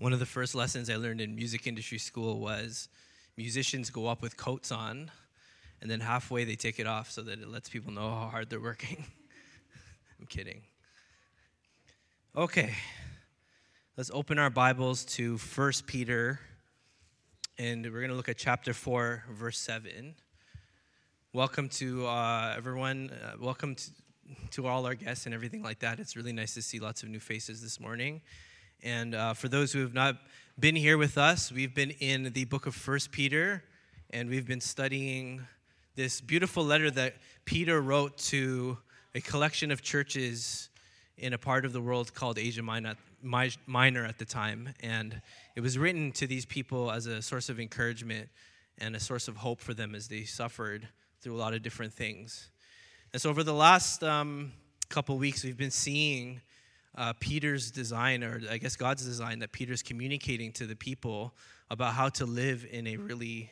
One of the first lessons I learned in music industry school was musicians go up with coats on, and then halfway they take it off so that it lets people know how hard they're working. I'm kidding. Okay, let's open our Bibles to 1 Peter, and we're going to look at chapter 4, verse 7. Welcome to uh, everyone. Uh, welcome to, to all our guests and everything like that. It's really nice to see lots of new faces this morning. And uh, for those who have not been here with us, we've been in the book of First Peter, and we've been studying this beautiful letter that Peter wrote to a collection of churches in a part of the world called Asia Minor, Minor at the time. And it was written to these people as a source of encouragement and a source of hope for them as they suffered through a lot of different things. And so, over the last um, couple weeks, we've been seeing uh, Peter's design, or I guess God's design, that Peter's communicating to the people about how to live in a really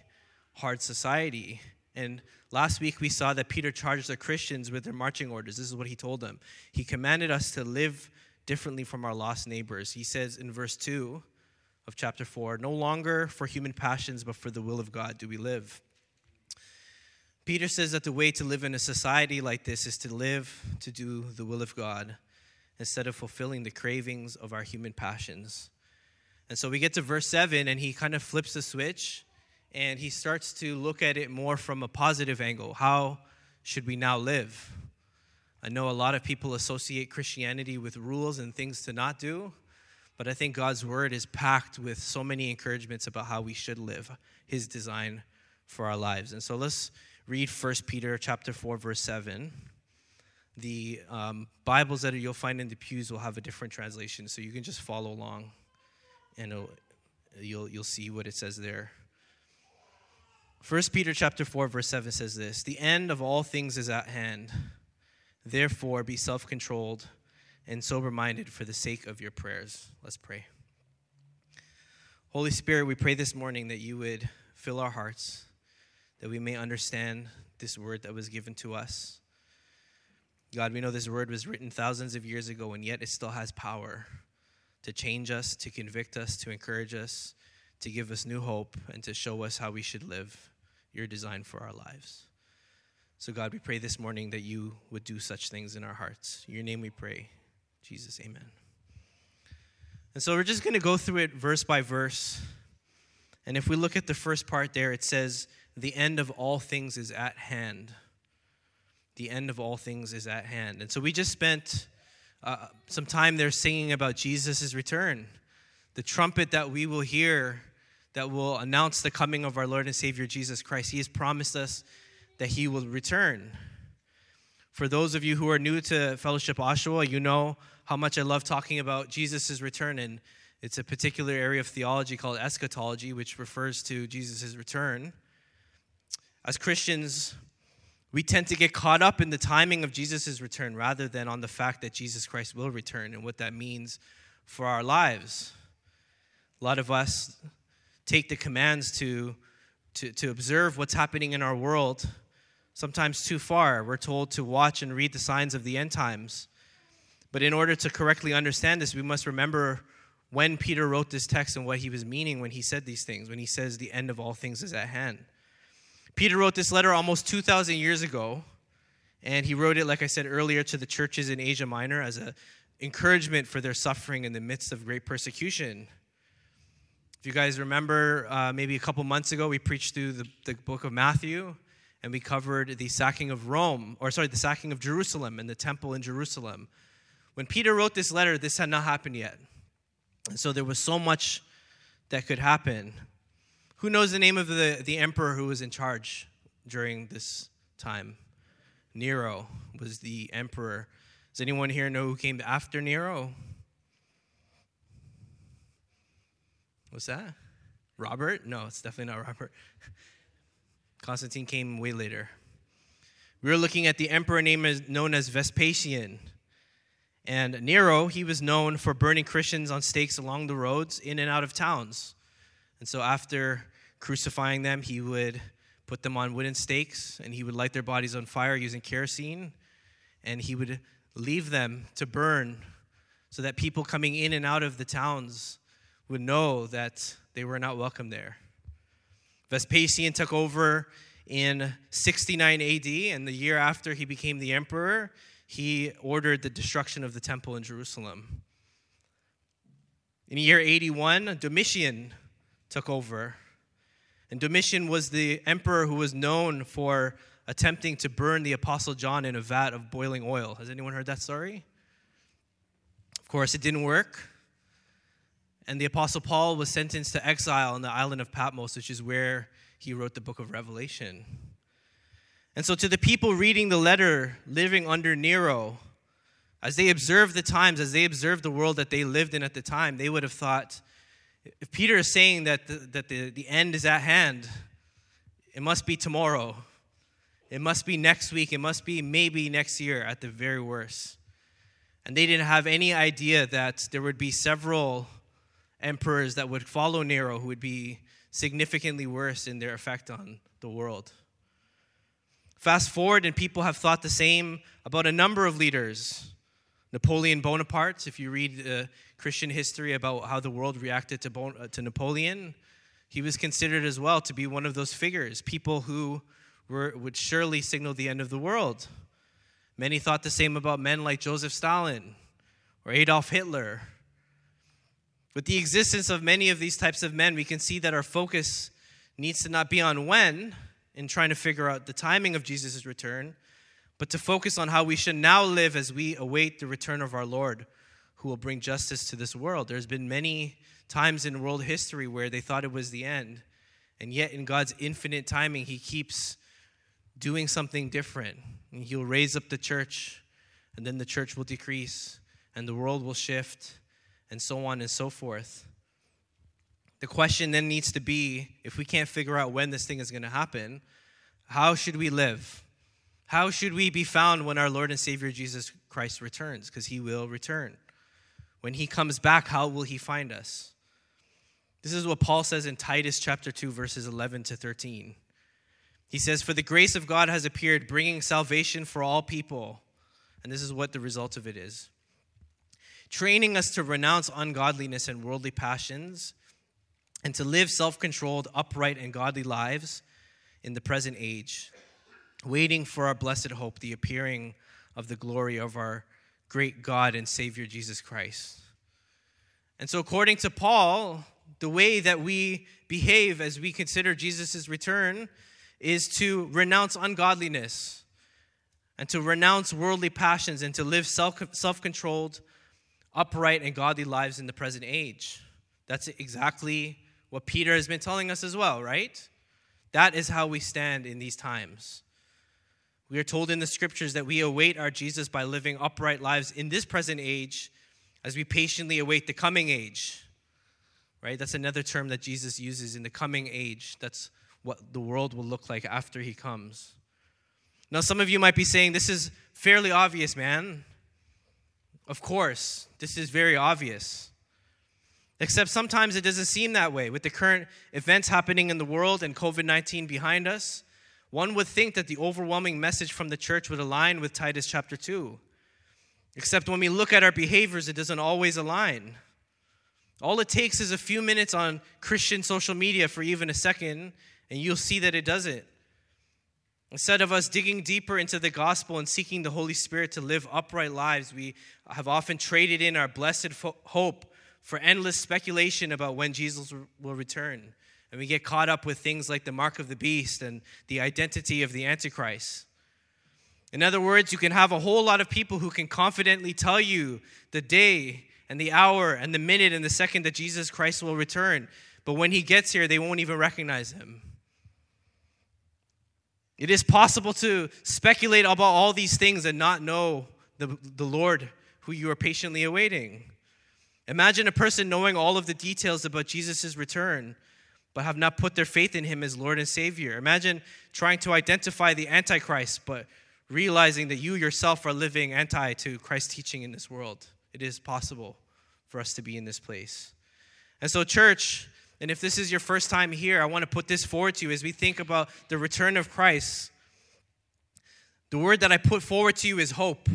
hard society. And last week we saw that Peter charged the Christians with their marching orders. This is what he told them. He commanded us to live differently from our lost neighbors. He says in verse 2 of chapter 4 No longer for human passions, but for the will of God do we live. Peter says that the way to live in a society like this is to live to do the will of God instead of fulfilling the cravings of our human passions. And so we get to verse 7, and he kind of flips the switch and he starts to look at it more from a positive angle. How should we now live? I know a lot of people associate Christianity with rules and things to not do, but I think God's word is packed with so many encouragements about how we should live, his design for our lives. And so let's read 1 Peter chapter 4 verse 7 the um, Bibles that you'll find in the pews will have a different translation, so you can just follow along, and you'll you'll see what it says there. First Peter chapter four verse seven says this: "The end of all things is at hand. Therefore, be self-controlled and sober-minded for the sake of your prayers." Let's pray. Holy Spirit, we pray this morning that you would fill our hearts, that we may understand this word that was given to us God, we know this word was written thousands of years ago, and yet it still has power to change us, to convict us, to encourage us, to give us new hope, and to show us how we should live your design for our lives. So, God, we pray this morning that you would do such things in our hearts. In your name we pray. Jesus, amen. And so we're just going to go through it verse by verse. And if we look at the first part there, it says, The end of all things is at hand the end of all things is at hand. And so we just spent uh, some time there singing about Jesus' return, the trumpet that we will hear that will announce the coming of our Lord and Savior Jesus Christ. He has promised us that He will return. For those of you who are new to Fellowship Oshawa, you know how much I love talking about Jesus' return. And it's a particular area of theology called eschatology, which refers to Jesus' return. As Christians, we tend to get caught up in the timing of Jesus' return rather than on the fact that Jesus Christ will return and what that means for our lives. A lot of us take the commands to, to, to observe what's happening in our world sometimes too far. We're told to watch and read the signs of the end times. But in order to correctly understand this, we must remember when Peter wrote this text and what he was meaning when he said these things, when he says the end of all things is at hand. Peter wrote this letter almost 2,000 years ago, and he wrote it, like I said earlier, to the churches in Asia Minor as an encouragement for their suffering in the midst of great persecution. If you guys remember, uh, maybe a couple months ago, we preached through the, the book of Matthew, and we covered the sacking of Rome, or sorry, the sacking of Jerusalem and the temple in Jerusalem. When Peter wrote this letter, this had not happened yet. And so there was so much that could happen. Who knows the name of the, the emperor who was in charge during this time? Nero was the emperor. Does anyone here know who came after Nero? What's that? Robert? No, it's definitely not Robert. Constantine came way later. We were looking at the emperor name as, known as Vespasian. And Nero, he was known for burning Christians on stakes along the roads in and out of towns. And so after crucifying them, he would put them on wooden stakes and he would light their bodies on fire using kerosene and he would leave them to burn so that people coming in and out of the towns would know that they were not welcome there. Vespasian took over in 69 AD, and the year after he became the emperor, he ordered the destruction of the temple in Jerusalem. In year 81, Domitian took over. And Domitian was the emperor who was known for attempting to burn the Apostle John in a vat of boiling oil. Has anyone heard that story? Of course, it didn't work. And the Apostle Paul was sentenced to exile on the island of Patmos, which is where he wrote the book of Revelation. And so, to the people reading the letter, living under Nero, as they observed the times, as they observed the world that they lived in at the time, they would have thought if Peter is saying that the, that the, the end is at hand, it must be tomorrow. It must be next week. It must be maybe next year at the very worst. And they didn't have any idea that there would be several emperors that would follow Nero who would be significantly worse in their effect on the world. Fast forward, and people have thought the same about a number of leaders. Napoleon Bonaparte, if you read uh, Christian history about how the world reacted to, bon- uh, to Napoleon, he was considered as well to be one of those figures, people who were, would surely signal the end of the world. Many thought the same about men like Joseph Stalin or Adolf Hitler with the existence of many of these types of men, we can see that our focus needs to not be on when, in trying to figure out the timing of Jesus' return, but to focus on how we should now live as we await the return of our Lord, who will bring justice to this world. There's been many times in world history where they thought it was the end, and yet in God's infinite timing, He keeps doing something different. And He'll raise up the church, and then the church will decrease, and the world will shift and so on and so forth. The question then needs to be if we can't figure out when this thing is going to happen, how should we live? How should we be found when our Lord and Savior Jesus Christ returns? Because he will return. When he comes back, how will he find us? This is what Paul says in Titus chapter 2, verses 11 to 13. He says, For the grace of God has appeared, bringing salvation for all people. And this is what the result of it is training us to renounce ungodliness and worldly passions and to live self controlled, upright, and godly lives in the present age, waiting for our blessed hope, the appearing of the glory of our great God and Savior Jesus Christ. And so, according to Paul, the way that we behave as we consider Jesus' return is to renounce ungodliness and to renounce worldly passions and to live self controlled, upright and godly lives in the present age. That's exactly what Peter has been telling us as well, right? That is how we stand in these times. We are told in the scriptures that we await our Jesus by living upright lives in this present age as we patiently await the coming age. Right? That's another term that Jesus uses in the coming age. That's what the world will look like after he comes. Now, some of you might be saying, This is fairly obvious, man. Of course, this is very obvious. Except sometimes it doesn't seem that way. With the current events happening in the world and COVID 19 behind us, one would think that the overwhelming message from the church would align with Titus chapter 2. Except when we look at our behaviors, it doesn't always align. All it takes is a few minutes on Christian social media for even a second, and you'll see that it doesn't. Instead of us digging deeper into the gospel and seeking the Holy Spirit to live upright lives, we have often traded in our blessed fo- hope for endless speculation about when Jesus will return. And we get caught up with things like the mark of the beast and the identity of the Antichrist. In other words, you can have a whole lot of people who can confidently tell you the day and the hour and the minute and the second that Jesus Christ will return. But when he gets here, they won't even recognize him. It is possible to speculate about all these things and not know the, the Lord who you are patiently awaiting. Imagine a person knowing all of the details about Jesus' return, but have not put their faith in him as Lord and Savior. Imagine trying to identify the Antichrist, but realizing that you yourself are living anti to Christ's teaching in this world. It is possible for us to be in this place. And so, church, and if this is your first time here, I want to put this forward to you as we think about the return of Christ. The word that I put forward to you is hope.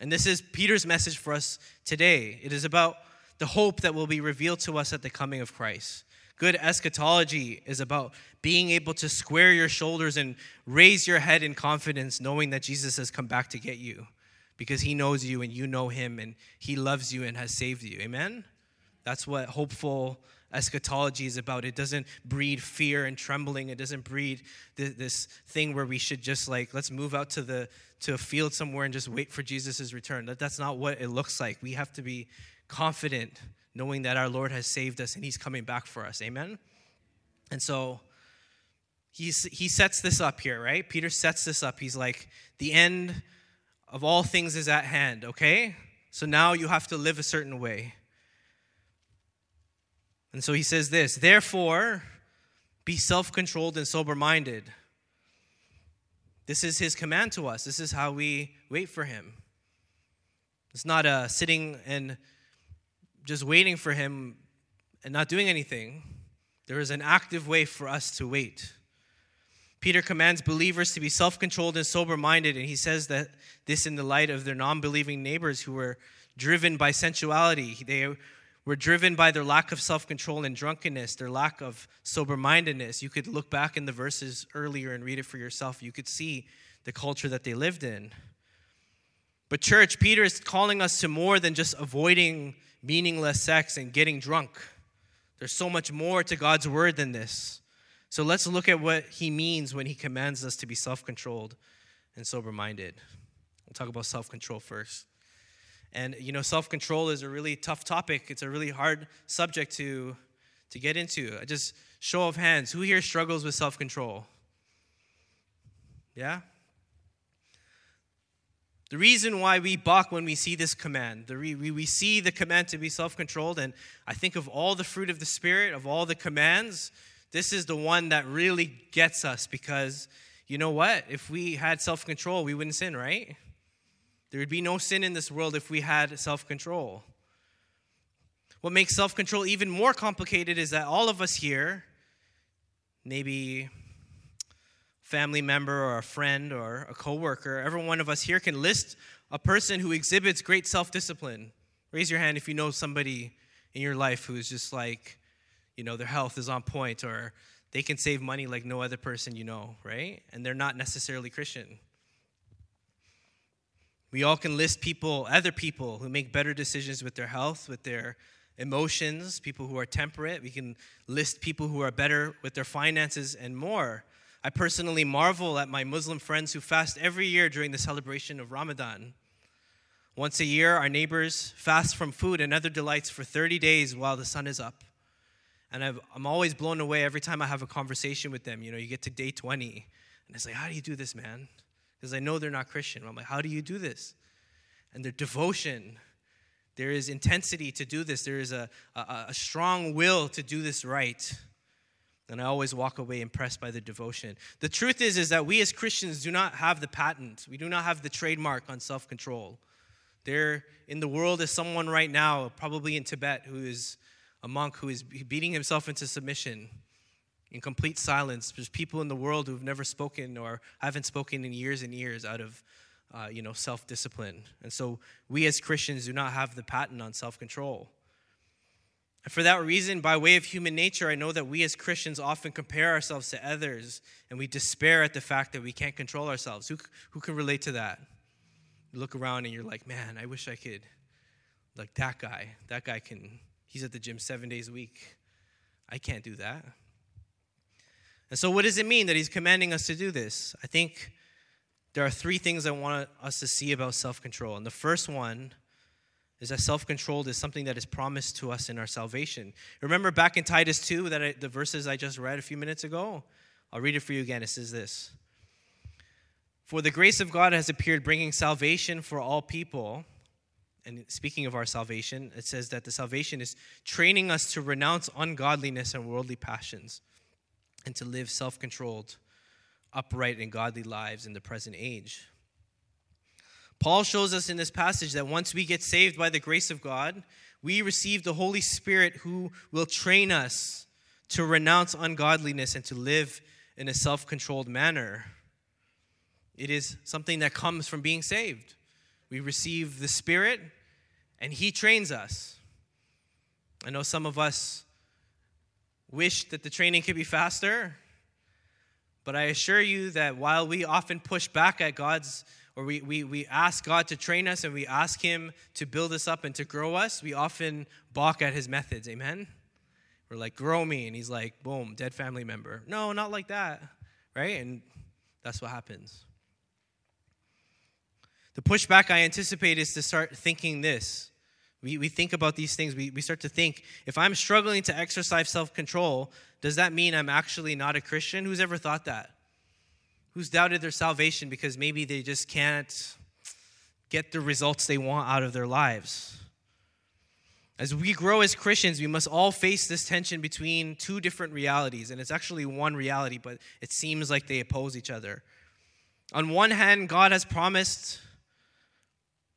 And this is Peter's message for us today. It is about the hope that will be revealed to us at the coming of Christ. Good eschatology is about being able to square your shoulders and raise your head in confidence, knowing that Jesus has come back to get you because he knows you and you know him and he loves you and has saved you. Amen? That's what hopeful eschatology is about. It doesn't breed fear and trembling. It doesn't breed this thing where we should just like, let's move out to the to a field somewhere and just wait for Jesus' return. That, that's not what it looks like. We have to be confident knowing that our Lord has saved us and he's coming back for us. Amen? And so he's, he sets this up here, right? Peter sets this up. He's like, the end of all things is at hand, okay? So now you have to live a certain way. And so he says this Therefore, be self controlled and sober minded. This is his command to us. This is how we wait for him. It's not a sitting and just waiting for him and not doing anything. There is an active way for us to wait. Peter commands believers to be self controlled and sober minded, and he says that this in the light of their non believing neighbors who were driven by sensuality. They were driven by their lack of self control and drunkenness, their lack of sober mindedness. You could look back in the verses earlier and read it for yourself. You could see the culture that they lived in. But, church, Peter is calling us to more than just avoiding meaningless sex and getting drunk. There's so much more to God's word than this. So let's look at what he means when he commands us to be self controlled and sober minded. We'll talk about self control first. And, you know, self control is a really tough topic, it's a really hard subject to, to get into. Just show of hands who here struggles with self control? Yeah? The reason why we balk when we see this command, the re, we, we see the command to be self controlled, and I think of all the fruit of the Spirit, of all the commands, this is the one that really gets us because you know what? If we had self control, we wouldn't sin, right? There would be no sin in this world if we had self control. What makes self control even more complicated is that all of us here, maybe family member or a friend or a coworker, every one of us here can list a person who exhibits great self-discipline. Raise your hand if you know somebody in your life who is just like, you know, their health is on point or they can save money like no other person you know, right? And they're not necessarily Christian. We all can list people, other people who make better decisions with their health, with their emotions, people who are temperate. We can list people who are better with their finances and more. I personally marvel at my Muslim friends who fast every year during the celebration of Ramadan. Once a year, our neighbors fast from food and other delights for 30 days while the sun is up. And i am always blown away every time I have a conversation with them. You know, you get to day 20, and it's like, how do you do this, man? Because I know they're not Christian. I'm like, how do you do this? And their devotion, there is intensity to do this, there is a, a, a strong will to do this right. And I always walk away impressed by the devotion. The truth is, is that we as Christians do not have the patent. We do not have the trademark on self-control. There in the world is someone right now, probably in Tibet, who is a monk who is beating himself into submission in complete silence. There's people in the world who've never spoken or haven't spoken in years and years out of uh, you know, self-discipline. And so we as Christians do not have the patent on self-control. And for that reason, by way of human nature, I know that we as Christians often compare ourselves to others and we despair at the fact that we can't control ourselves. Who, who can relate to that? You look around and you're like, man, I wish I could, like that guy. That guy can, he's at the gym seven days a week. I can't do that. And so, what does it mean that he's commanding us to do this? I think there are three things I want us to see about self control. And the first one is that self-controlled is something that is promised to us in our salvation. Remember back in Titus 2 that I, the verses I just read a few minutes ago? I'll read it for you again. It says this. For the grace of God has appeared bringing salvation for all people. And speaking of our salvation, it says that the salvation is training us to renounce ungodliness and worldly passions and to live self-controlled, upright and godly lives in the present age. Paul shows us in this passage that once we get saved by the grace of God, we receive the Holy Spirit who will train us to renounce ungodliness and to live in a self controlled manner. It is something that comes from being saved. We receive the Spirit, and He trains us. I know some of us wish that the training could be faster, but I assure you that while we often push back at God's, or we, we, we ask God to train us and we ask Him to build us up and to grow us, we often balk at His methods. Amen? We're like, grow me. And He's like, boom, dead family member. No, not like that. Right? And that's what happens. The pushback I anticipate is to start thinking this we, we think about these things, we, we start to think if I'm struggling to exercise self control, does that mean I'm actually not a Christian? Who's ever thought that? Who's doubted their salvation because maybe they just can't get the results they want out of their lives? As we grow as Christians, we must all face this tension between two different realities. And it's actually one reality, but it seems like they oppose each other. On one hand, God has promised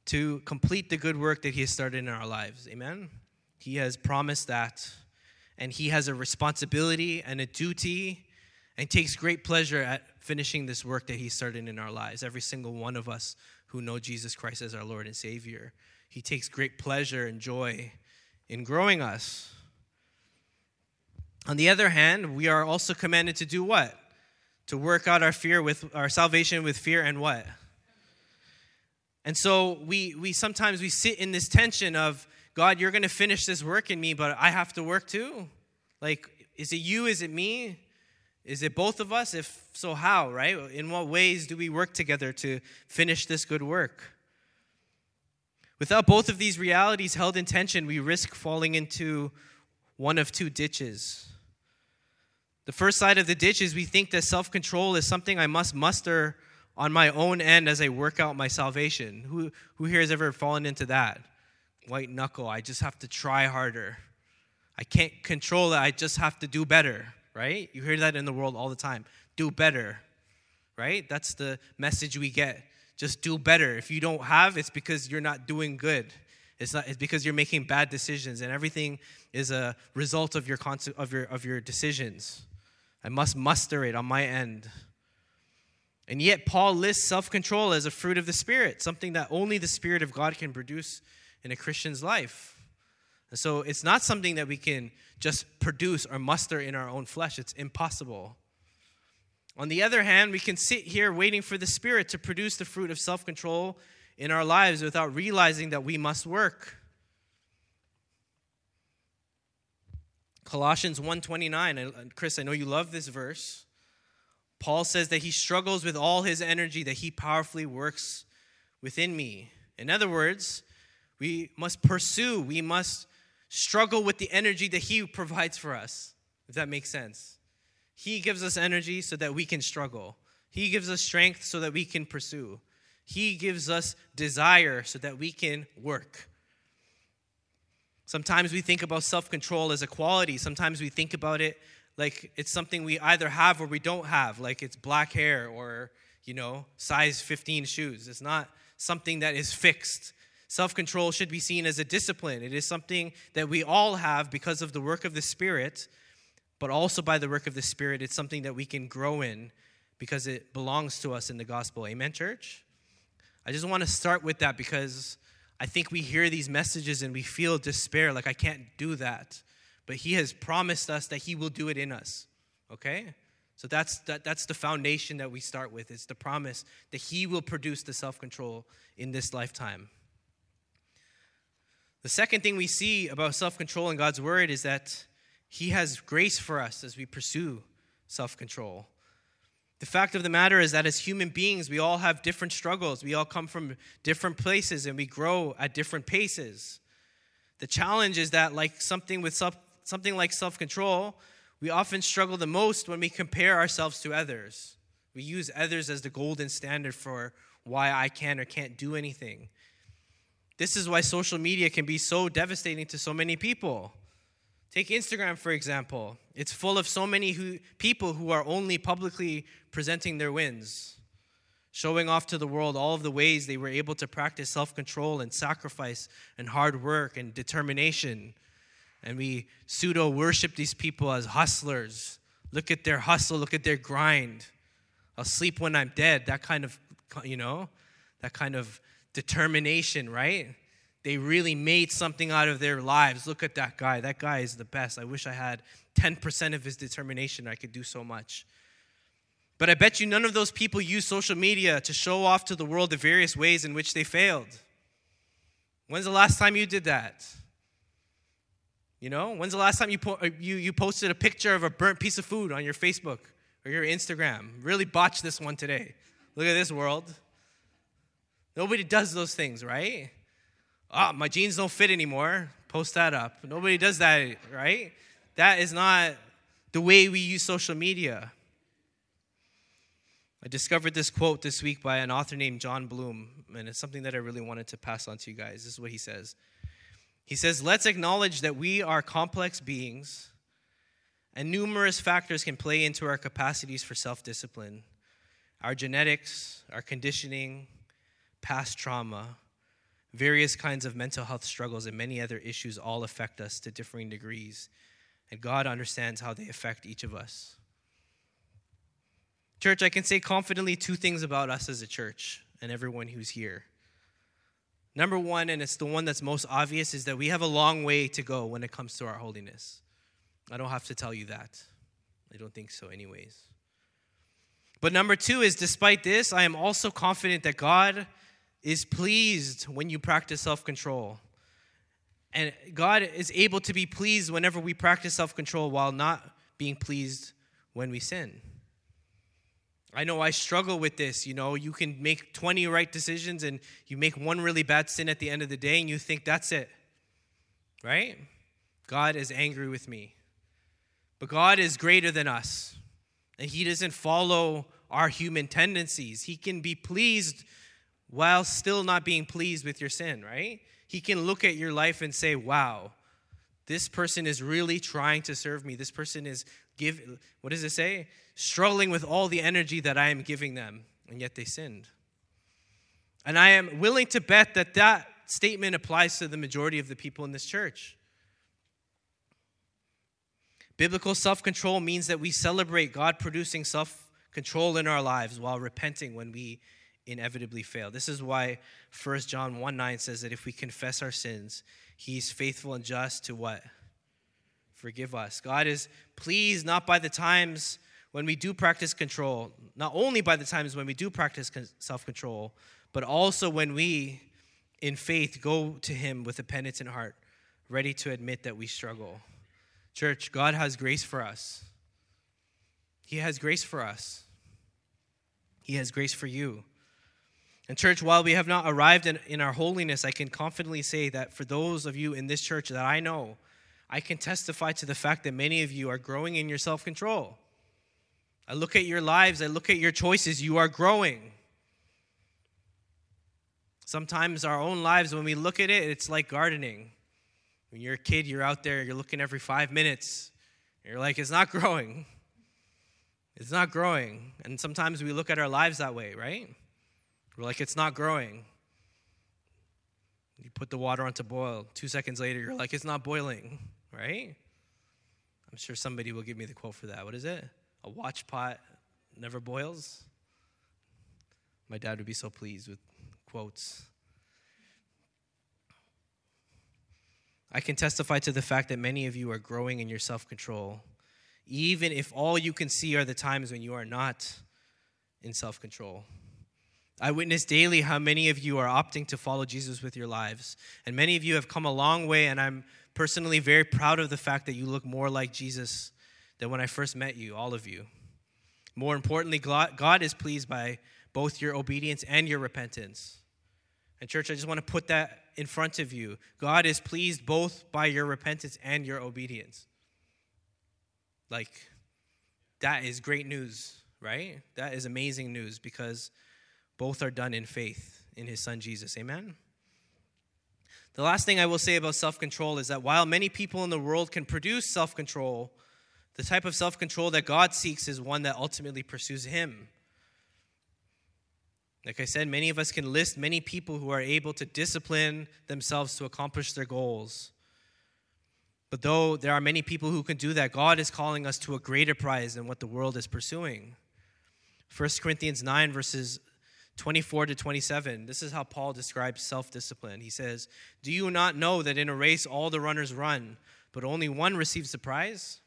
to complete the good work that He has started in our lives. Amen? He has promised that. And He has a responsibility and a duty and takes great pleasure at finishing this work that He started in our lives. Every single one of us who know Jesus Christ as our Lord and Savior. He takes great pleasure and joy in growing us. On the other hand, we are also commanded to do what? To work out our fear with our salvation with fear and what? And so we we sometimes we sit in this tension of God, you're going to finish this work in me, but I have to work too. Like is it you, is it me? Is it both of us? If so, how, right? In what ways do we work together to finish this good work? Without both of these realities held in tension, we risk falling into one of two ditches. The first side of the ditch is we think that self control is something I must muster on my own end as I work out my salvation. Who, who here has ever fallen into that? White knuckle, I just have to try harder. I can't control it, I just have to do better, right? You hear that in the world all the time. Do better, right? That's the message we get. Just do better. If you don't have, it's because you're not doing good. It's not. It's because you're making bad decisions, and everything is a result of your of your of your decisions. I must muster it on my end. And yet, Paul lists self control as a fruit of the Spirit, something that only the Spirit of God can produce in a Christian's life. And so, it's not something that we can just produce or muster in our own flesh, it's impossible. On the other hand, we can sit here waiting for the Spirit to produce the fruit of self control in our lives without realizing that we must work. Colossians 1:29 Chris I know you love this verse Paul says that he struggles with all his energy, that he powerfully works within me. In other words, we must pursue, we must struggle with the energy that he provides for us, if that makes sense. He gives us energy so that we can struggle, he gives us strength so that we can pursue, he gives us desire so that we can work. Sometimes we think about self control as a quality. Sometimes we think about it like it's something we either have or we don't have, like it's black hair or, you know, size 15 shoes. It's not something that is fixed. Self control should be seen as a discipline. It is something that we all have because of the work of the Spirit, but also by the work of the Spirit, it's something that we can grow in because it belongs to us in the gospel. Amen, church? I just want to start with that because I think we hear these messages and we feel despair, like I can't do that but he has promised us that he will do it in us. Okay? So that's that, that's the foundation that we start with. It's the promise that he will produce the self-control in this lifetime. The second thing we see about self-control in God's word is that he has grace for us as we pursue self-control. The fact of the matter is that as human beings, we all have different struggles. We all come from different places and we grow at different paces. The challenge is that, like something with self something like self control, we often struggle the most when we compare ourselves to others. We use others as the golden standard for why I can or can't do anything. This is why social media can be so devastating to so many people. Take Instagram, for example. It's full of so many who, people who are only publicly presenting their wins, showing off to the world all of the ways they were able to practice self control and sacrifice and hard work and determination and we pseudo worship these people as hustlers. Look at their hustle, look at their grind. I'll sleep when I'm dead. That kind of, you know, that kind of determination, right? they really made something out of their lives. Look at that guy. That guy is the best. I wish I had 10% of his determination. I could do so much. But I bet you none of those people use social media to show off to the world the various ways in which they failed. When's the last time you did that? You know, when's the last time you, po- uh, you, you posted a picture of a burnt piece of food on your Facebook or your Instagram? Really botched this one today. Look at this world. Nobody does those things, right? oh, my jeans don't fit anymore. Post that up. Nobody does that, right? That is not the way we use social media. I discovered this quote this week by an author named Jon Bloom, and it's something that I really wanted to pass on to you guys. This is what he says. He says, Let's acknowledge that we are complex beings, and numerous factors can play into our capacities for self discipline. Our genetics, our conditioning, past trauma, Various kinds of mental health struggles and many other issues all affect us to differing degrees, and God understands how they affect each of us. Church, I can say confidently two things about us as a church and everyone who's here. Number one, and it's the one that's most obvious, is that we have a long way to go when it comes to our holiness. I don't have to tell you that. I don't think so, anyways. But number two is despite this, I am also confident that God is pleased when you practice self control. And God is able to be pleased whenever we practice self control while not being pleased when we sin. I know I struggle with this. You know, you can make 20 right decisions and you make one really bad sin at the end of the day and you think that's it. Right? God is angry with me. But God is greater than us. And He doesn't follow our human tendencies. He can be pleased while still not being pleased with your sin, right? He can look at your life and say, wow, this person is really trying to serve me. This person is give what does it say? Struggling with all the energy that I am giving them, and yet they sinned. And I am willing to bet that that statement applies to the majority of the people in this church. Biblical self control means that we celebrate God producing self control in our lives while repenting when we inevitably fail. This is why 1 John 1 9 says that if we confess our sins, he's faithful and just to what? Forgive us. God is pleased not by the times when we do practice control, not only by the times when we do practice self control, but also when we, in faith, go to Him with a penitent heart, ready to admit that we struggle. Church, God has grace for us. He has grace for us. He has grace for you. And, church, while we have not arrived in, in our holiness, I can confidently say that for those of you in this church that I know, I can testify to the fact that many of you are growing in your self control. I look at your lives, I look at your choices, you are growing. Sometimes our own lives, when we look at it, it's like gardening. When you're a kid, you're out there, you're looking every five minutes. You're like, it's not growing. It's not growing. And sometimes we look at our lives that way, right? We're like, it's not growing. You put the water on to boil. Two seconds later, you're like, it's not boiling, right? I'm sure somebody will give me the quote for that. What is it? A watch pot never boils? My dad would be so pleased with quotes. I can testify to the fact that many of you are growing in your self control, even if all you can see are the times when you are not in self control. I witness daily how many of you are opting to follow Jesus with your lives. And many of you have come a long way, and I'm personally very proud of the fact that you look more like Jesus than when I first met you, all of you. More importantly, God is pleased by both your obedience and your repentance. And, church, I just want to put that in front of you. God is pleased both by your repentance and your obedience. Like, that is great news, right? That is amazing news because both are done in faith in his son Jesus. Amen? The last thing I will say about self control is that while many people in the world can produce self control, the type of self control that God seeks is one that ultimately pursues Him. Like I said, many of us can list many people who are able to discipline themselves to accomplish their goals. But though there are many people who can do that, God is calling us to a greater prize than what the world is pursuing. 1 Corinthians 9, verses 24 to 27. This is how Paul describes self discipline. He says, Do you not know that in a race all the runners run, but only one receives the prize?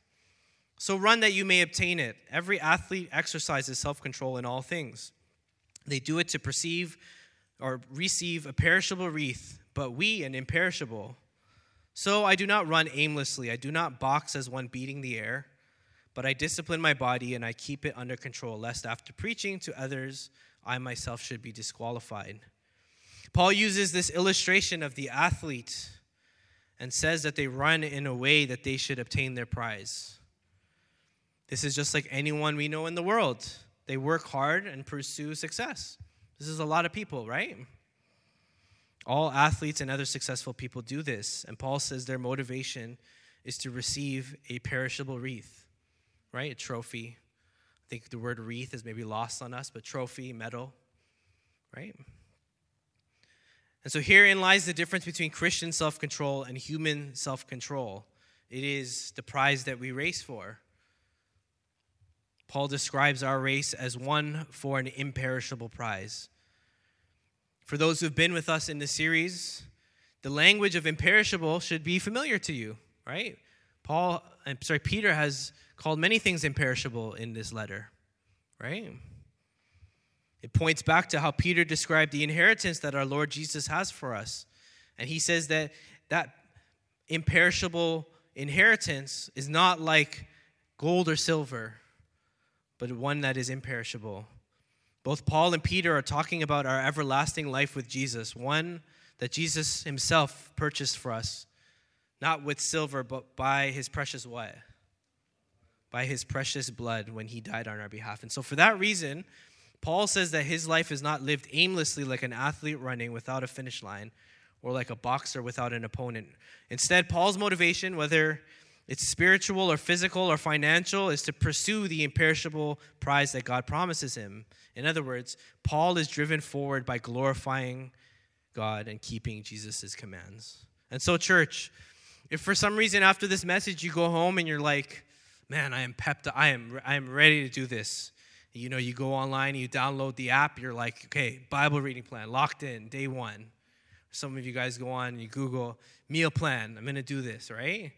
So run that you may obtain it. Every athlete exercises self control in all things. They do it to perceive or receive a perishable wreath, but we an imperishable. So I do not run aimlessly. I do not box as one beating the air, but I discipline my body and I keep it under control, lest after preaching to others, I myself should be disqualified. Paul uses this illustration of the athlete and says that they run in a way that they should obtain their prize. This is just like anyone we know in the world. They work hard and pursue success. This is a lot of people, right? All athletes and other successful people do this. And Paul says their motivation is to receive a perishable wreath, right? A trophy. Think the word wreath is maybe lost on us, but trophy, medal, right? And so herein lies the difference between Christian self control and human self control. It is the prize that we race for. Paul describes our race as one for an imperishable prize. For those who've been with us in the series, the language of imperishable should be familiar to you, right? Paul, I'm sorry, Peter has called many things imperishable in this letter, right? It points back to how Peter described the inheritance that our Lord Jesus has for us. And he says that that imperishable inheritance is not like gold or silver, but one that is imperishable. Both Paul and Peter are talking about our everlasting life with Jesus, one that Jesus himself purchased for us, not with silver, but by his precious what? By his precious blood when he died on our behalf. And so, for that reason, Paul says that his life is not lived aimlessly like an athlete running without a finish line or like a boxer without an opponent. Instead, Paul's motivation, whether it's spiritual or physical or financial, is to pursue the imperishable prize that God promises him. In other words, Paul is driven forward by glorifying God and keeping Jesus' commands. And so, church, if for some reason after this message you go home and you're like, man, I am pepped, I am, I am ready to do this. You know, you go online, you download the app, you're like, okay, Bible reading plan, locked in, day one. Some of you guys go on, and you Google meal plan, I'm gonna do this, right?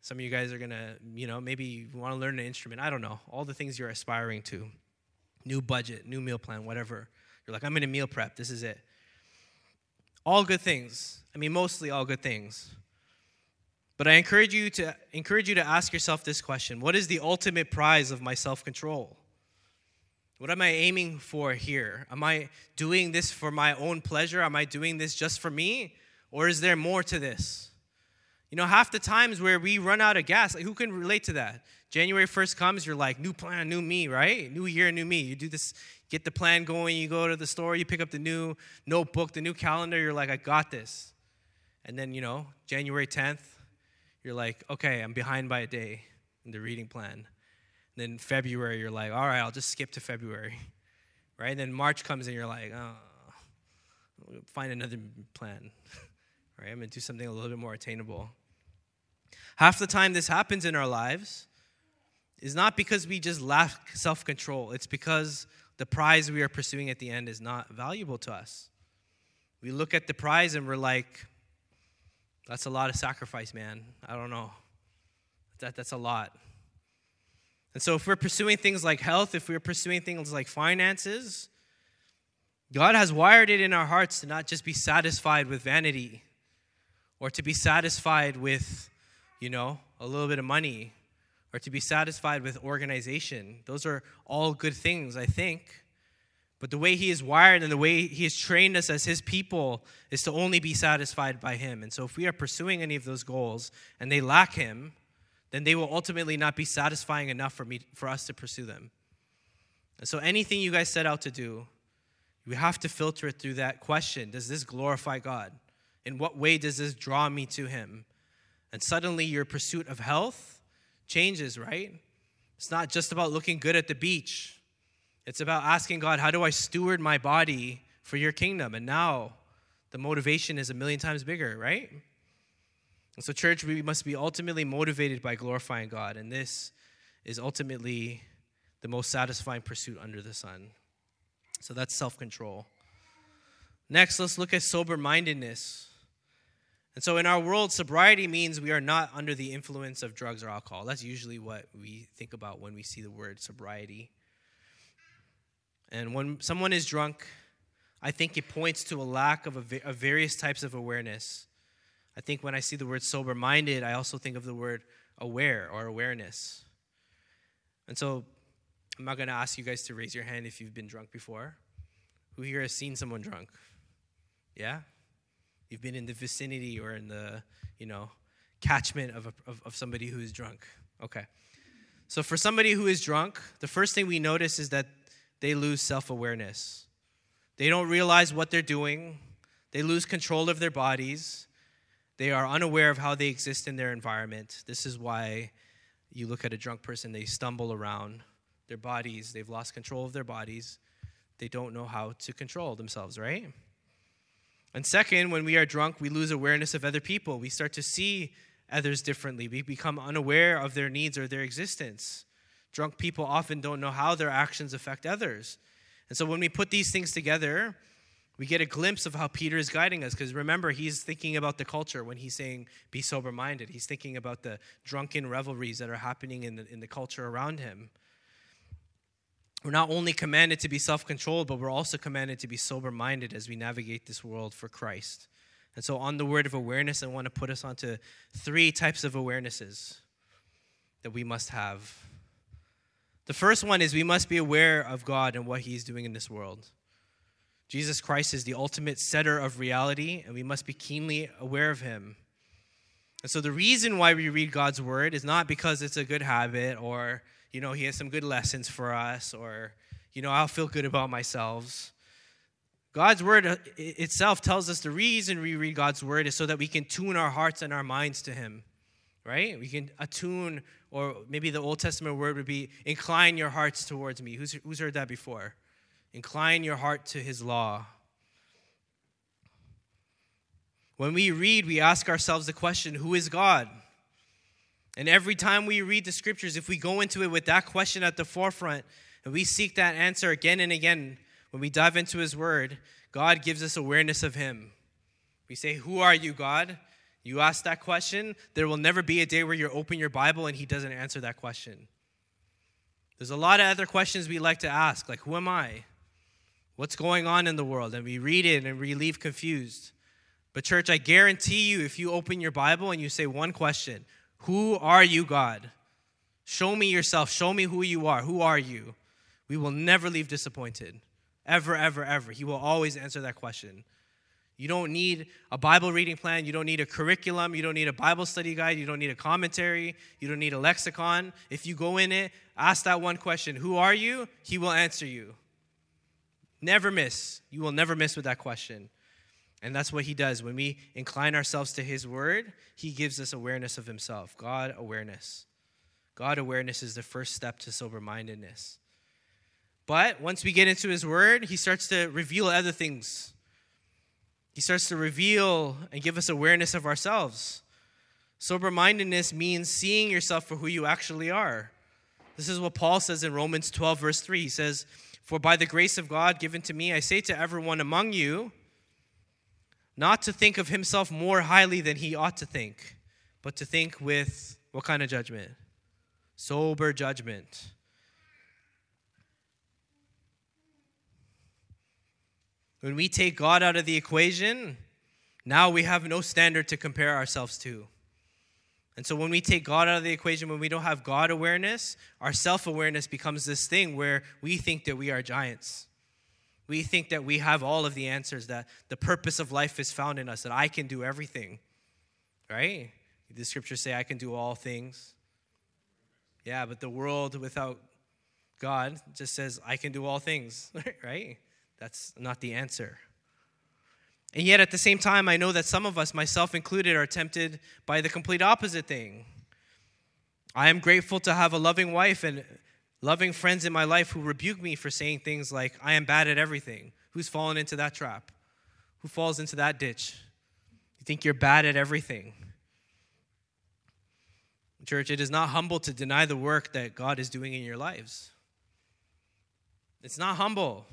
Some of you guys are gonna, you know, maybe you wanna learn an instrument, I don't know, all the things you're aspiring to new budget, new meal plan, whatever. You're like, I'm in a meal prep, this is it. All good things. I mean, mostly all good things. But I encourage you to encourage you to ask yourself this question: What is the ultimate prize of my self-control? What am I aiming for here? Am I doing this for my own pleasure? Am I doing this just for me? Or is there more to this? You know, half the times where we run out of gas, like who can relate to that? January 1st comes, you're like, new plan, new me, right? New year, new me. You do this, get the plan going, you go to the store, you pick up the new notebook, the new calendar, you're like, I got this. And then, you know, January 10th, you're like, okay, I'm behind by a day in the reading plan. And then February, you're like, all right, I'll just skip to February, right? And then March comes and you're like, oh, find another plan, right? I'm gonna do something a little bit more attainable. Half the time this happens in our lives is not because we just lack self control, it's because the prize we are pursuing at the end is not valuable to us. We look at the prize and we're like, that's a lot of sacrifice, man. I don't know. That, that's a lot. And so, if we're pursuing things like health, if we're pursuing things like finances, God has wired it in our hearts to not just be satisfied with vanity or to be satisfied with, you know, a little bit of money or to be satisfied with organization. Those are all good things, I think. But the way he is wired and the way he has trained us as his people is to only be satisfied by him. And so if we are pursuing any of those goals and they lack him, then they will ultimately not be satisfying enough for me for us to pursue them. And so anything you guys set out to do, we have to filter it through that question, does this glorify God? In what way does this draw me to him? And suddenly your pursuit of health changes, right? It's not just about looking good at the beach. It's about asking God, how do I steward my body for your kingdom? And now the motivation is a million times bigger, right? And so, church, we must be ultimately motivated by glorifying God. And this is ultimately the most satisfying pursuit under the sun. So that's self control. Next, let's look at sober mindedness. And so, in our world, sobriety means we are not under the influence of drugs or alcohol. That's usually what we think about when we see the word sobriety. And when someone is drunk, I think it points to a lack of, a, of various types of awareness. I think when I see the word sober minded, I also think of the word aware or awareness. And so, I'm not going to ask you guys to raise your hand if you've been drunk before. Who here has seen someone drunk? Yeah? You've been in the vicinity or in the, you know, catchment of, a, of, of somebody who is drunk. Okay. So for somebody who is drunk, the first thing we notice is that they lose self awareness. They don't realize what they're doing, they lose control of their bodies, they are unaware of how they exist in their environment. This is why you look at a drunk person, they stumble around their bodies, they've lost control of their bodies, they don't know how to control themselves, right? And second, when we are drunk, we lose awareness of other people. We start to see others differently. We become unaware of their needs or their existence. Drunk people often don't know how their actions affect others. And so when we put these things together, we get a glimpse of how Peter is guiding us. Because remember, he's thinking about the culture when he's saying, be sober minded. He's thinking about the drunken revelries that are happening in the, in the culture around him. We're not only commanded to be self controlled, but we're also commanded to be sober minded as we navigate this world for Christ. And so, on the word of awareness, I want to put us onto three types of awarenesses that we must have. The first one is we must be aware of God and what He's doing in this world. Jesus Christ is the ultimate setter of reality, and we must be keenly aware of Him. And so, the reason why we read God's word is not because it's a good habit or you know, he has some good lessons for us, or, you know, I'll feel good about myself. God's word uh, itself tells us the reason we read God's word is so that we can tune our hearts and our minds to Him, right? We can attune, or maybe the Old Testament word would be incline your hearts towards me. Who's, who's heard that before? Incline your heart to His law. When we read, we ask ourselves the question who is God? And every time we read the scriptures, if we go into it with that question at the forefront and we seek that answer again and again, when we dive into His Word, God gives us awareness of Him. We say, Who are you, God? You ask that question, there will never be a day where you open your Bible and He doesn't answer that question. There's a lot of other questions we like to ask, like, Who am I? What's going on in the world? And we read it and we leave confused. But, church, I guarantee you, if you open your Bible and you say one question, who are you, God? Show me yourself. Show me who you are. Who are you? We will never leave disappointed. Ever, ever, ever. He will always answer that question. You don't need a Bible reading plan. You don't need a curriculum. You don't need a Bible study guide. You don't need a commentary. You don't need a lexicon. If you go in it, ask that one question Who are you? He will answer you. Never miss. You will never miss with that question. And that's what he does. When we incline ourselves to his word, he gives us awareness of himself. God awareness. God awareness is the first step to sober mindedness. But once we get into his word, he starts to reveal other things. He starts to reveal and give us awareness of ourselves. Sober mindedness means seeing yourself for who you actually are. This is what Paul says in Romans 12, verse 3. He says, For by the grace of God given to me, I say to everyone among you, not to think of himself more highly than he ought to think, but to think with what kind of judgment? Sober judgment. When we take God out of the equation, now we have no standard to compare ourselves to. And so when we take God out of the equation, when we don't have God awareness, our self awareness becomes this thing where we think that we are giants. We think that we have all of the answers, that the purpose of life is found in us, that I can do everything. Right? The scriptures say, I can do all things. Yeah, but the world without God just says, I can do all things. right? That's not the answer. And yet, at the same time, I know that some of us, myself included, are tempted by the complete opposite thing. I am grateful to have a loving wife and loving friends in my life who rebuke me for saying things like, I am bad at everything. Who's fallen into that trap? Who falls into that ditch? You think you're bad at everything. Church, it is not humble to deny the work that God is doing in your lives. It's not humble.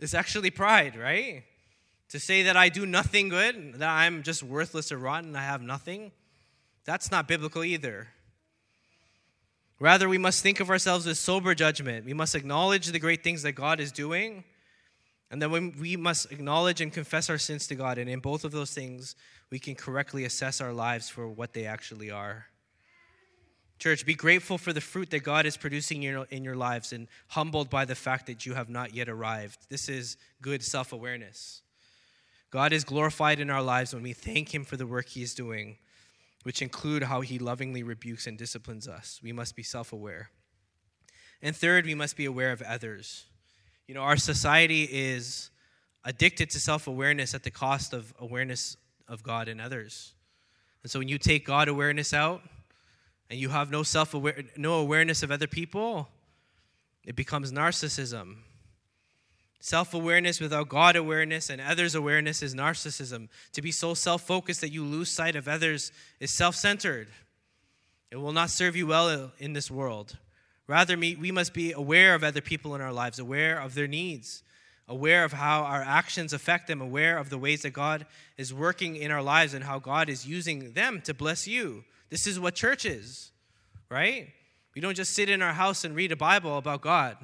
It's actually pride, right? To say that I do nothing good, that I'm just worthless or rotten, I have nothing, that's not biblical either. Rather, we must think of ourselves with sober judgment. We must acknowledge the great things that God is doing, and then we must acknowledge and confess our sins to God. And in both of those things, we can correctly assess our lives for what they actually are. Church, be grateful for the fruit that God is producing in your, lives and humbled by the fact that you have not yet arrived. This is good self awareness. God is glorified in our lives when we thank Him for the work He is doing, which include how He lovingly rebukes and disciplines us. We must be self aware. And third, we must be aware of others. You know, our society is addicted to self awareness at the cost of awareness of God and others. And so when you take God awareness out, and you have no self aware no awareness of other people, it becomes narcissism. Self awareness without God awareness and others' awareness is narcissism. To be so self focused that you lose sight of others is self centered. It will not serve you well in this world. Rather, we must be aware of other people in our lives, aware of their needs, aware of how our actions affect them, aware of the ways that God is working in our lives and how God is using them to bless you. This is what church is, right? We don't just sit in our house and read a Bible about God.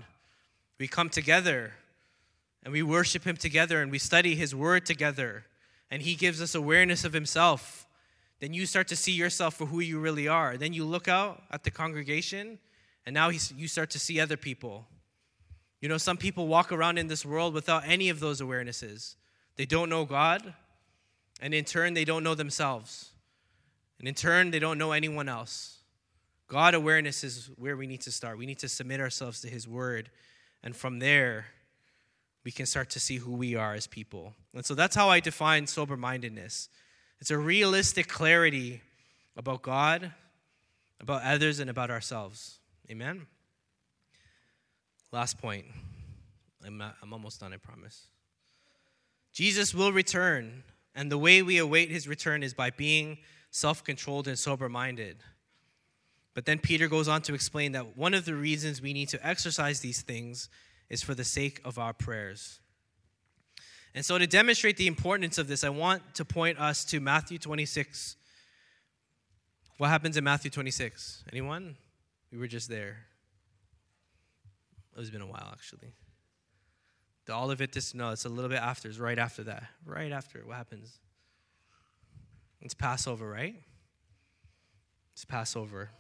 We come together and we worship Him together and we study His Word together and He gives us awareness of Himself. Then you start to see yourself for who you really are. Then you look out at the congregation and now you start to see other people. You know, some people walk around in this world without any of those awarenesses. They don't know God, and in turn, they don't know themselves. And in turn, they don't know anyone else. God awareness is where we need to start. We need to submit ourselves to His Word. And from there, we can start to see who we are as people. And so that's how I define sober mindedness it's a realistic clarity about God, about others, and about ourselves. Amen? Last point. I'm, I'm almost done, I promise. Jesus will return, and the way we await his return is by being self controlled, and sober minded. But then Peter goes on to explain that one of the reasons we need to exercise these things is for the sake of our prayers. And so, to demonstrate the importance of this, I want to point us to Matthew 26. What happens in Matthew 26? Anyone? We were just there. It's been a while, actually. The Olivet, this, no, it's a little bit after. It's right after that. Right after. What happens? It's Passover, right? It's Passover.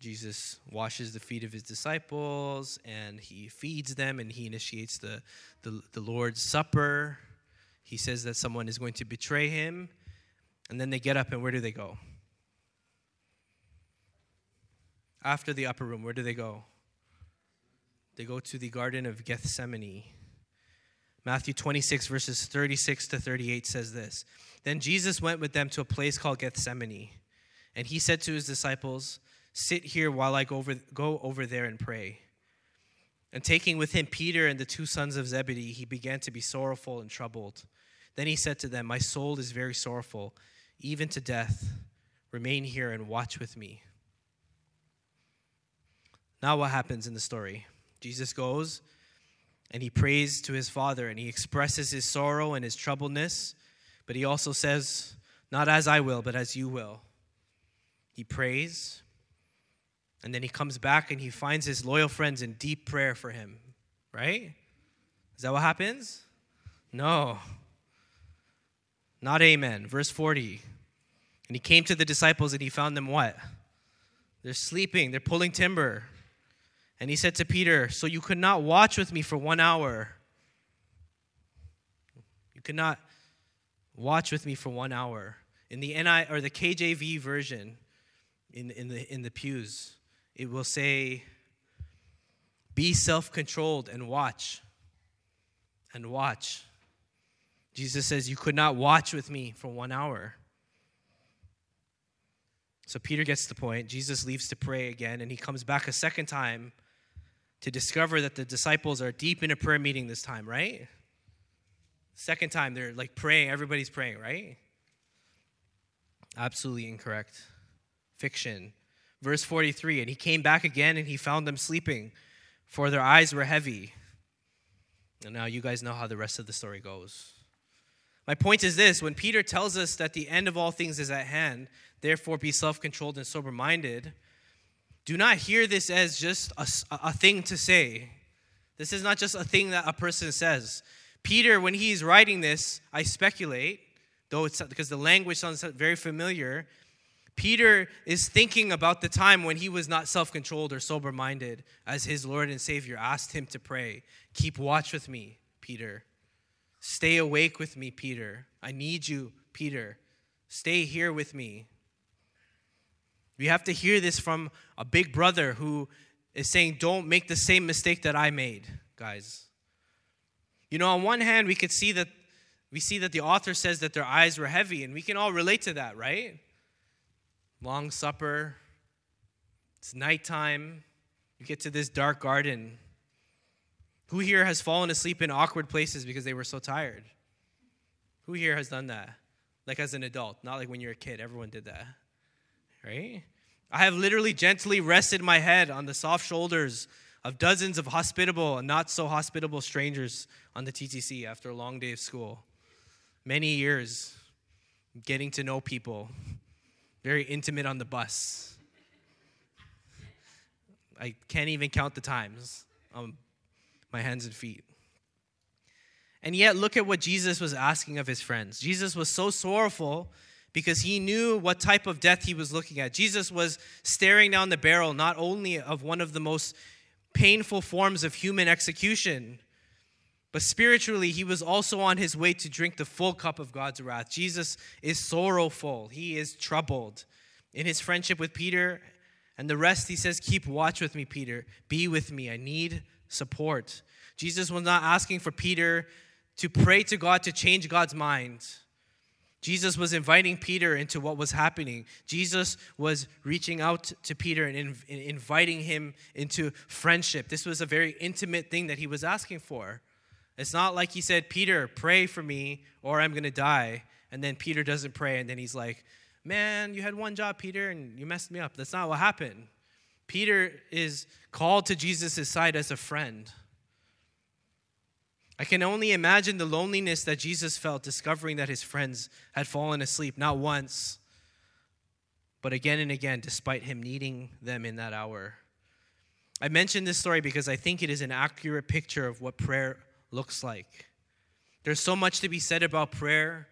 Jesus washes the feet of his disciples and he feeds them and he initiates the, the, the, Lord's Supper. He says that someone is going to betray him. And then they get up and where do they go? After the upper room, where do they go? They go to the Garden of Gethsemane. Matthew 26, verses 36 to 38 says this Then Jesus went with them to a place called Gethsemane, and he said to his disciples, Sit here while I go over, go over there and pray. And taking with him Peter and the two sons of Zebedee, he began to be sorrowful and troubled. Then he said to them, My soul is very sorrowful, even to death. Remain here and watch with me. Now, what happens in the story? Jesus goes and he prays to his father and he expresses his sorrow and his troubledness, but he also says, Not as I will, but as you will. He prays, and then he comes back and he finds his loyal friends in deep prayer for him, right? Is that what happens? No. Not amen. Verse 40. And he came to the disciples and he found them what? They're sleeping, they're pulling timber. And he said to Peter, So you could not watch with me for one hour. You could not watch with me for one hour. In the NI or the KJV version, in, in the in the pews, it will say, Be self-controlled and watch. And watch. Jesus says, You could not watch with me for one hour. So Peter gets the point. Jesus leaves to pray again, and he comes back a second time to discover that the disciples are deep in a prayer meeting this time, right? Second time, they're like praying, everybody's praying, right? Absolutely incorrect. Fiction. Verse 43 And he came back again and he found them sleeping, for their eyes were heavy. And now you guys know how the rest of the story goes. My point is this when Peter tells us that the end of all things is at hand, therefore be self controlled and sober minded, do not hear this as just a, a thing to say. This is not just a thing that a person says. Peter, when he's writing this, I speculate, though it's because the language sounds very familiar, Peter is thinking about the time when he was not self controlled or sober minded, as his Lord and Savior asked him to pray, Keep watch with me, Peter. Stay awake with me, Peter. I need you, Peter. Stay here with me. We have to hear this from a big brother who is saying, Don't make the same mistake that I made, guys. You know, on one hand, we could see that we see that the author says that their eyes were heavy, and we can all relate to that, right? Long supper, it's nighttime, you get to this dark garden. Who here has fallen asleep in awkward places because they were so tired? Who here has done that? Like as an adult, not like when you're a kid. Everyone did that right? I have literally gently rested my head on the soft shoulders of dozens of hospitable and not so hospitable strangers on the TTC after a long day of school. Many years getting to know people, very intimate on the bus. I can't even count the times on my hands and feet. And yet, look at what Jesus was asking of his friends. Jesus was so sorrowful because he knew what type of death he was looking at. Jesus was staring down the barrel not only of one of the most painful forms of human execution, but spiritually, he was also on his way to drink the full cup of God's wrath. Jesus is sorrowful, he is troubled. In his friendship with Peter and the rest, he says, Keep watch with me, Peter. Be with me. I need support. Jesus was not asking for Peter to pray to God to change God's mind. Jesus was inviting Peter into what was happening. Jesus was reaching out to Peter and inviting him into friendship. This was a very intimate thing that he was asking for. It's not like he said, Peter, pray for me or I'm going to die. And then Peter doesn't pray. And then he's like, Man, you had one job, Peter, and you messed me up. That's not what happened. Peter is called to Jesus' side as a friend. I can only imagine the loneliness that Jesus felt discovering that his friends had fallen asleep, not once, but again and again, despite him needing them in that hour. I mention this story because I think it is an accurate picture of what prayer looks like. There's so much to be said about prayer,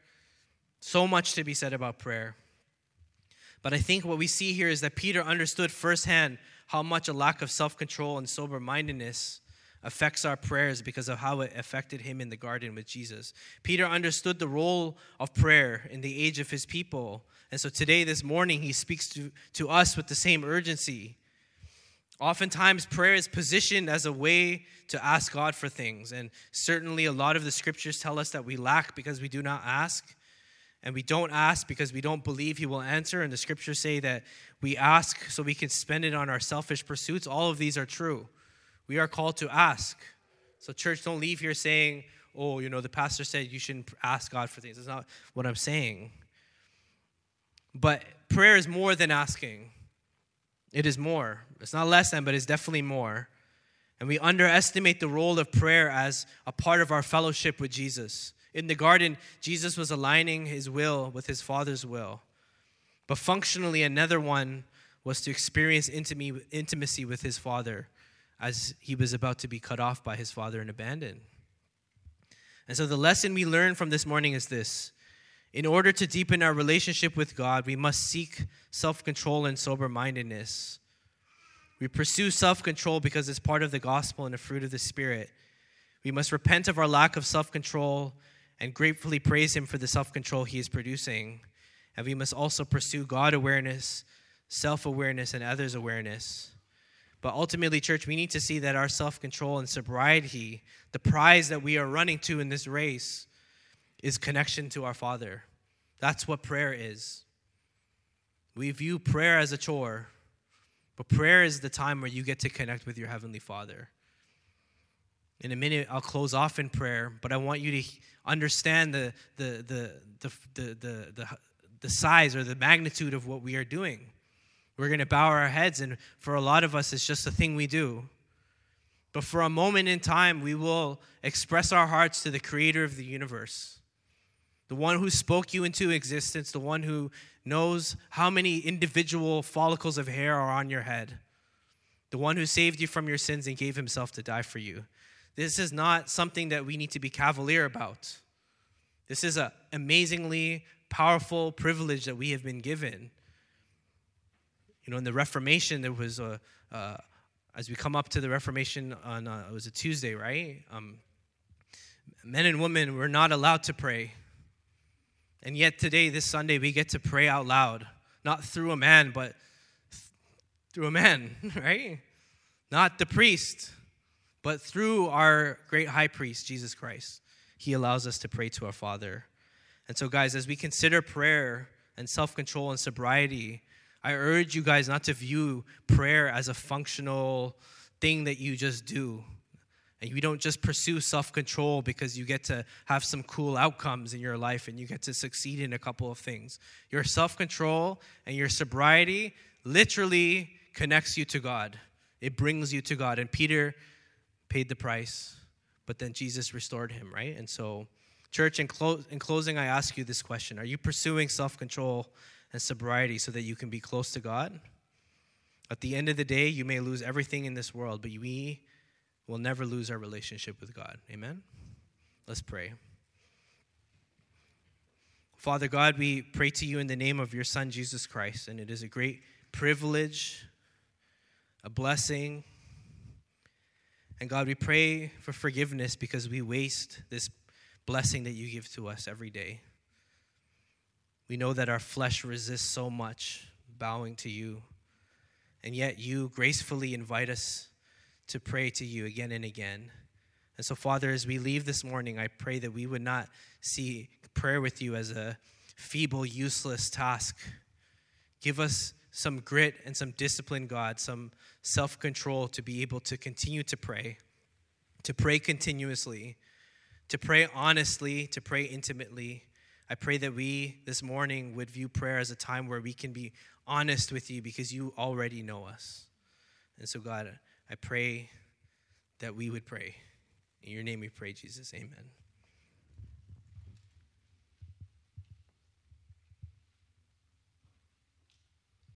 so much to be said about prayer. But I think what we see here is that Peter understood firsthand how much a lack of self control and sober mindedness affects our prayers because of how it affected him in the garden with Jesus. Peter understood the role of prayer in the age of his people. And so today, this morning, he speaks to, to us with the same urgency. Oftentimes, prayer is positioned as a way to ask God for things. And certainly, a lot of the scriptures tell us that we lack because we do not ask. And we don't ask because we don't believe He will answer. And the scriptures say that we ask so we can spend it on our selfish pursuits. All of these are true. We are called to ask. So, church, don't leave here saying, oh, you know, the pastor said you shouldn't ask God for things. That's not what I'm saying. But prayer is more than asking, it is more. It's not less than, but it's definitely more. And we underestimate the role of prayer as a part of our fellowship with Jesus. In the garden, Jesus was aligning his will with his Father's will. But functionally, another one was to experience intimacy with his Father as he was about to be cut off by his father and abandoned. And so, the lesson we learn from this morning is this in order to deepen our relationship with God, we must seek self control and sober mindedness. We pursue self control because it's part of the gospel and the fruit of the Spirit. We must repent of our lack of self control and gratefully praise Him for the self control He is producing. And we must also pursue God awareness, self awareness, and others' awareness. But ultimately, church, we need to see that our self control and sobriety, the prize that we are running to in this race, is connection to our Father. That's what prayer is. We view prayer as a chore, but prayer is the time where you get to connect with your Heavenly Father. In a minute, I'll close off in prayer, but I want you to understand the, the, the, the, the, the, the, the size or the magnitude of what we are doing. We're going to bow our heads, and for a lot of us, it's just a thing we do. But for a moment in time, we will express our hearts to the creator of the universe, the one who spoke you into existence, the one who knows how many individual follicles of hair are on your head, the one who saved you from your sins and gave himself to die for you. This is not something that we need to be cavalier about. This is an amazingly powerful privilege that we have been given. You know, in the Reformation, there was a, uh, as we come up to the Reformation on, uh, it was a Tuesday, right? Um, men and women were not allowed to pray. And yet today, this Sunday, we get to pray out loud, not through a man, but through a man, right? Not the priest, but through our great high priest, Jesus Christ. He allows us to pray to our Father. And so, guys, as we consider prayer and self control and sobriety, I urge you guys not to view prayer as a functional thing that you just do. And you don't just pursue self control because you get to have some cool outcomes in your life and you get to succeed in a couple of things. Your self control and your sobriety literally connects you to God, it brings you to God. And Peter paid the price, but then Jesus restored him, right? And so, church, in, clo- in closing, I ask you this question Are you pursuing self control and sobriety so that you can be close to God? At the end of the day, you may lose everything in this world, but we will never lose our relationship with God. Amen? Let's pray. Father God, we pray to you in the name of your Son, Jesus Christ, and it is a great privilege, a blessing, and God, we pray for forgiveness because we waste this blessing that you give to us every day. We know that our flesh resists so much bowing to you, and yet you gracefully invite us to pray to you again and again. And so, Father, as we leave this morning, I pray that we would not see prayer with you as a feeble, useless task. Give us some grit and some discipline, God, some self control to be able to continue to pray, to pray continuously, to pray honestly, to pray intimately. I pray that we this morning would view prayer as a time where we can be honest with you because you already know us. And so, God, I pray that we would pray. In your name we pray, Jesus. Amen.